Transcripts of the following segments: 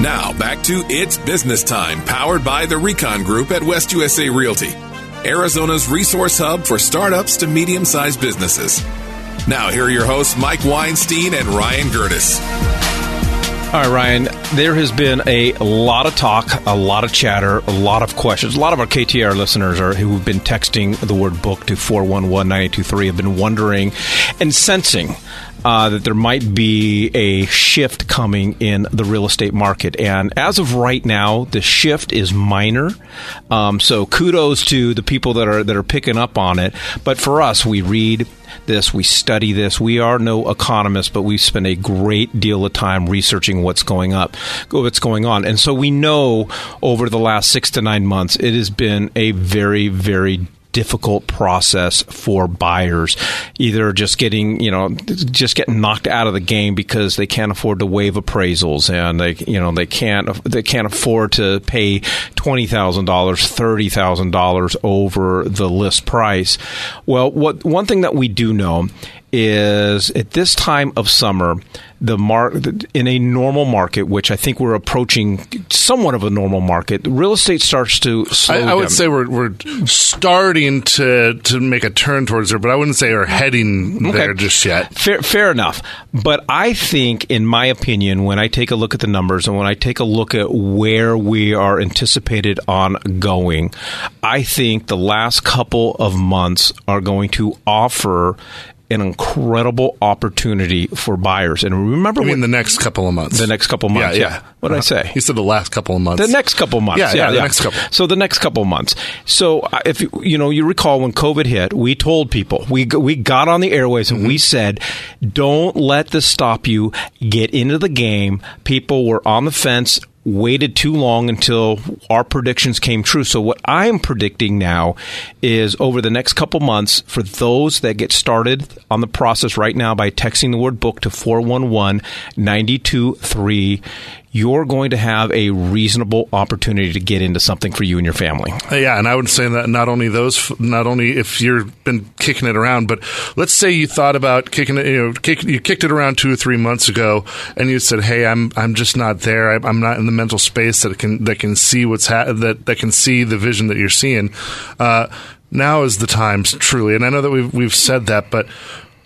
Now, back to It's Business Time, powered by the Recon Group at West USA Realty, Arizona's resource hub for startups to medium sized businesses. Now, here are your hosts, Mike Weinstein and Ryan Gertis. All right, Ryan, there has been a lot of talk, a lot of chatter, a lot of questions. A lot of our KTR listeners are who've been texting the word book to 411 have been wondering and sensing uh, that there might be a shift coming in the real estate market. And as of right now, the shift is minor. Um, so kudos to the people that are that are picking up on it. But for us, we read this, we study this. We are no economists, but we spend a great deal of time researching what's going up, what's going on. And so we know over the last six to nine months, it has been a very, very difficult process for buyers. Either just getting you know just getting knocked out of the game because they can't afford to waive appraisals and they you know they can't they can't afford to pay $20,000 $30,000 over the list price. Well what one thing that we do know is at this time of summer, the mar- in a normal market, which I think we're approaching somewhat of a normal market, real estate starts to slow I, I would say we're, we're starting to, to make a turn towards there, but I wouldn't say we're heading okay. there just yet. Fair, fair enough. But I think, in my opinion, when I take a look at the numbers and when I take a look at where we are anticipated on going, I think the last couple of months are going to offer an incredible opportunity for buyers. And remember, I mean, the next couple of months. The next couple of months. Yeah. yeah. yeah. What did uh-huh. I say? You said the last couple of months. The next couple of months. Yeah, yeah, yeah, the next couple. So the next couple of months. So uh, if you, you know, you recall when COVID hit, we told people we we got on the airways and mm-hmm. we said, don't let this stop you. Get into the game. People were on the fence waited too long until our predictions came true. So what I'm predicting now is over the next couple months for those that get started on the process right now by texting the word book to 411 923 you're going to have a reasonable opportunity to get into something for you and your family. Yeah, and I would say that not only those, not only if you've been kicking it around, but let's say you thought about kicking it, you know, kick, you kicked it around two or three months ago, and you said, "Hey, I'm I'm just not there. I, am not in the mental space that can that can see what's ha- that that can see the vision that you're seeing." Uh, now is the time, truly, and I know that we've we've said that, but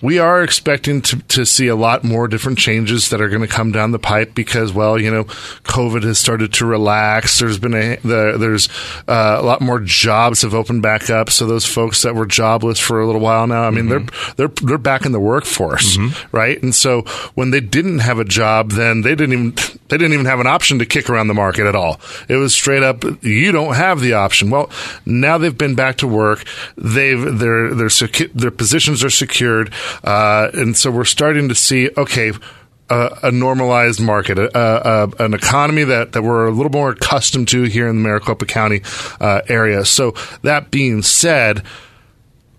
we are expecting to, to see a lot more different changes that are going to come down the pipe because, well, you know, COVID has started to relax. There's been a the, there's uh, a lot more jobs have opened back up. So those folks that were jobless for a little while now, I mean, mm-hmm. they're they're they're back in the workforce, mm-hmm. right? And so when they didn't have a job, then they didn't even they didn't even have an option to kick around the market at all. It was straight up, you don't have the option. Well, now they've been back to work. They've their their their positions are secured. Uh, and so we're starting to see, okay, a, a normalized market, a, a, an economy that, that we're a little more accustomed to here in the Maricopa County uh, area. So that being said,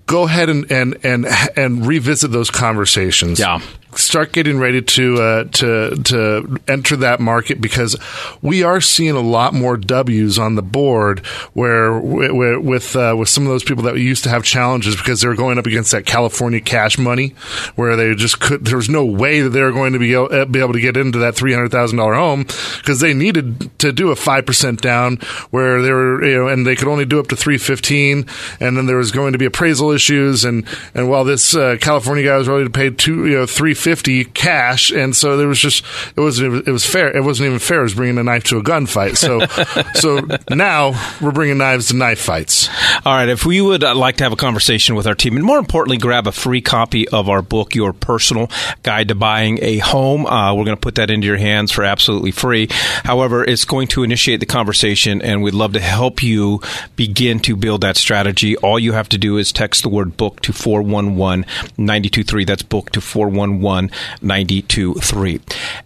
go ahead and, and, and, and revisit those conversations. Yeah start getting ready to uh, to to enter that market because we are seeing a lot more W's on the board where with uh, with some of those people that used to have challenges because they were going up against that California cash money where they just could there was no way that they were going to be able, uh, be able to get into that three hundred thousand dollar home because they needed to do a five percent down where they were you know and they could only do up to three fifteen and then there was going to be appraisal issues and and while this uh, California guy was ready to pay two you know three fifty cash, and so there was just it wasn't, it was fair. It wasn't even fair. It was bringing a knife to a gunfight. So so now we're bringing knives to knife fights. All right. If we would uh, like to have a conversation with our team, and more importantly, grab a free copy of our book, Your Personal Guide to Buying a Home, uh, we're going to put that into your hands for absolutely free. However, it's going to initiate the conversation, and we'd love to help you begin to build that strategy. All you have to do is text the word book to 411 923. That's book to 411 923.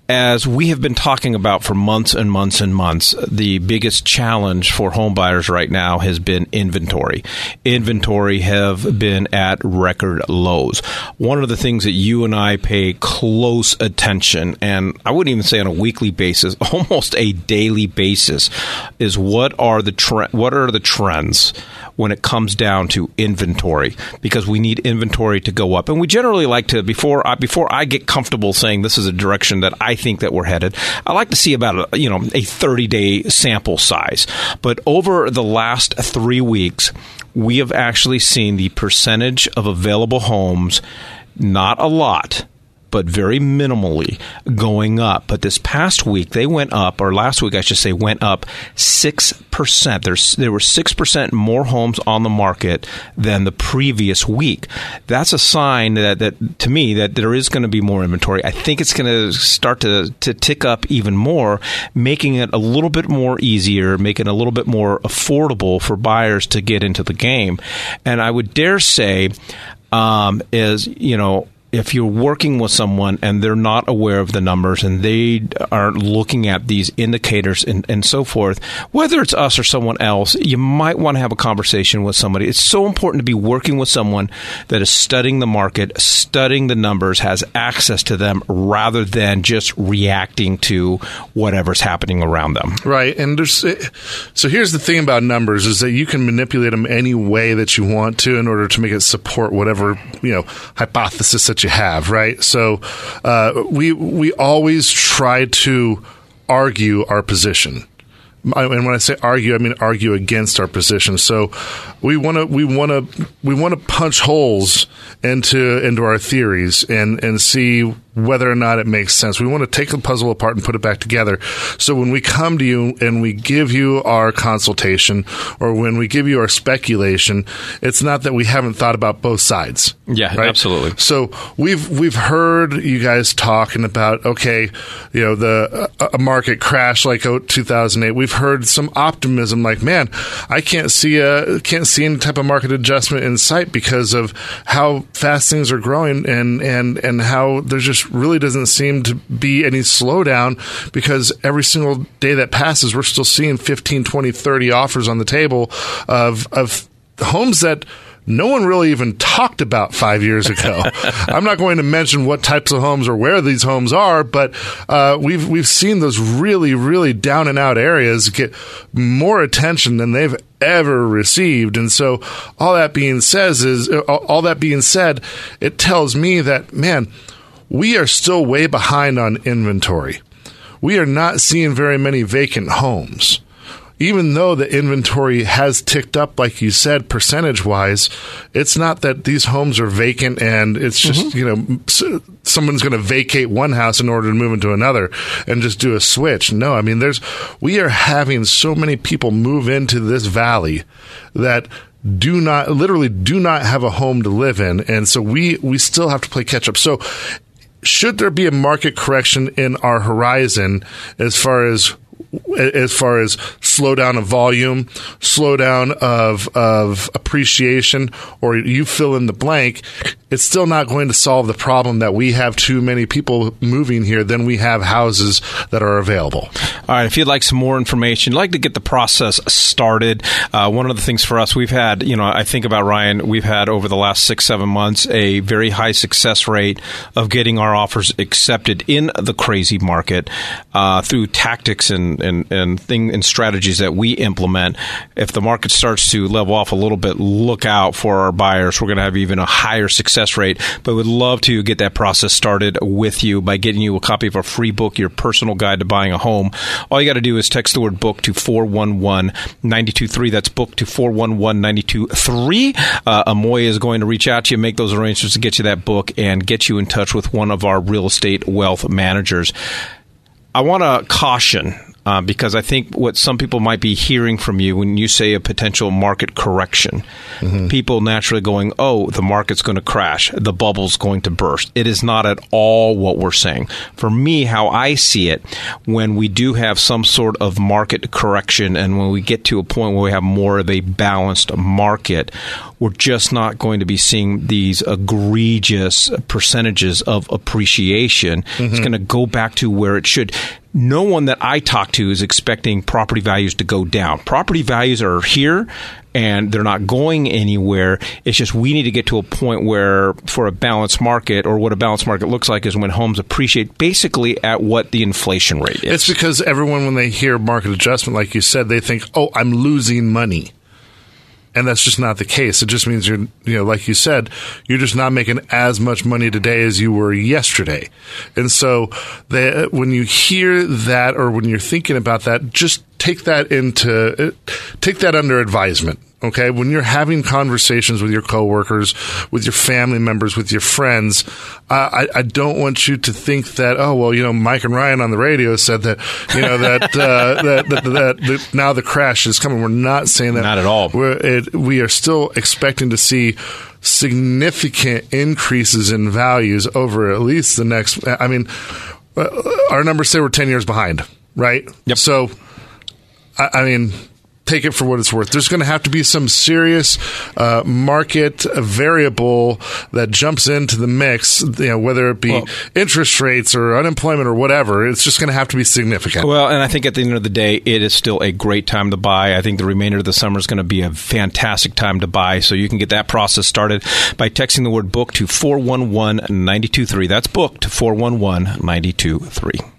As we have been talking about for months and months and months, the biggest challenge for home buyers right now has been inventory. Inventory have been at record lows. One of the things that you and I pay close attention, and I wouldn't even say on a weekly basis, almost a daily basis, is what are the tre- what are the trends when it comes down to inventory because we need inventory to go up. And we generally like to before I, before before I get comfortable saying this is a direction that I think that we're headed, I like to see about a, you know a 30 day sample size. But over the last three weeks, we have actually seen the percentage of available homes not a lot but very minimally going up. But this past week, they went up, or last week, I should say, went up 6%. There's, there were 6% more homes on the market than the previous week. That's a sign that, that to me, that there is going to be more inventory. I think it's going to start to, to tick up even more, making it a little bit more easier, making it a little bit more affordable for buyers to get into the game. And I would dare say, um, is, you know, if you're working with someone and they're not aware of the numbers and they aren't looking at these indicators and, and, so forth, whether it's us or someone else, you might want to have a conversation with somebody. It's so important to be working with someone that is studying the market, studying the numbers, has access to them rather than just reacting to whatever's happening around them. Right. And there's, so here's the thing about numbers is that you can manipulate them any way that you want to in order to make it support whatever, you know, hypothesis that you have, right? So uh, we we always try to argue our position. And when I say argue, I mean argue against our position. So we want to we want to we want to punch holes into into our theories and and see whether or not it makes sense. We want to take the puzzle apart and put it back together. So when we come to you and we give you our consultation or when we give you our speculation, it's not that we haven't thought about both sides. Yeah, right? absolutely. So we've we've heard you guys talking about okay, you know, the a market crash like 2008. We've heard some optimism like, man, I can't see a can't see any type of market adjustment in sight because of how fast things are growing and and and how there's just really doesn't seem to be any slowdown because every single day that passes, we're still seeing 15, 20, 30 offers on the table of, of homes that no one really even talked about five years ago. I'm not going to mention what types of homes or where these homes are, but uh, we've we've seen those really really down and out areas get more attention than they've ever received. And so, all that being says is all that being said, it tells me that man we are still way behind on inventory. We are not seeing very many vacant homes. Even though the inventory has ticked up, like you said, percentage wise, it's not that these homes are vacant and it's just, mm-hmm. you know, someone's going to vacate one house in order to move into another and just do a switch. No, I mean, there's, we are having so many people move into this valley that do not literally do not have a home to live in and so we we still have to play catch up so should there be a market correction in our horizon as far as as far as slowdown of volume, slowdown of of appreciation, or you fill in the blank, it's still not going to solve the problem that we have too many people moving here than we have houses that are available. All right. If you'd like some more information, like to get the process started, uh, one of the things for us, we've had, you know, I think about Ryan, we've had over the last six, seven months a very high success rate of getting our offers accepted in the crazy market uh, through tactics and, and, and, thing, and strategies that we implement. If the market starts to level off a little bit, look out for our buyers. We're going to have even a higher success success rate, but would love to get that process started with you by getting you a copy of our free book, Your Personal Guide to Buying a Home. All you got to do is text the word book to 411 923. That's book to 411 923. Uh, Amoy is going to reach out to you, make those arrangements to get you that book, and get you in touch with one of our real estate wealth managers. I want to caution uh, because I think what some people might be hearing from you when you say a potential market correction, mm-hmm. people naturally going, "Oh, the market's going to crash, the bubble's going to burst." It is not at all what we're saying. For me, how I see it, when we do have some sort of market correction, and when we get to a point where we have more of a balanced market, we're just not going to be seeing these egregious percentages of appreciation. Mm-hmm. It's going to go back to where it should no one that I talk to is expecting property values to go down. Property values are here and they're not going anywhere. It's just we need to get to a point where, for a balanced market, or what a balanced market looks like, is when homes appreciate basically at what the inflation rate is. It's because everyone, when they hear market adjustment, like you said, they think, oh, I'm losing money and that's just not the case. It just means you're, you know, like you said, you're just not making as much money today as you were yesterday. And so the, when you hear that or when you're thinking about that, just take that into, uh, take that under advisement. Okay. When you're having conversations with your coworkers, with your family members, with your friends, I, I, don't want you to think that, oh, well, you know, Mike and Ryan on the radio said that, you know, that, uh, that, that, that, that, now the crash is coming. We're not saying that. Not at all. We're, it, we are still expecting to see significant increases in values over at least the next, I mean, uh, our numbers say we're 10 years behind, right? Yep. So, I, I mean, take it for what it's worth. There's going to have to be some serious uh, market variable that jumps into the mix, you know, whether it be well, interest rates or unemployment or whatever. It's just going to have to be significant. Well, and I think at the end of the day, it is still a great time to buy. I think the remainder of the summer is going to be a fantastic time to buy. So you can get that process started by texting the word book to 411 923. That's book to 411 923.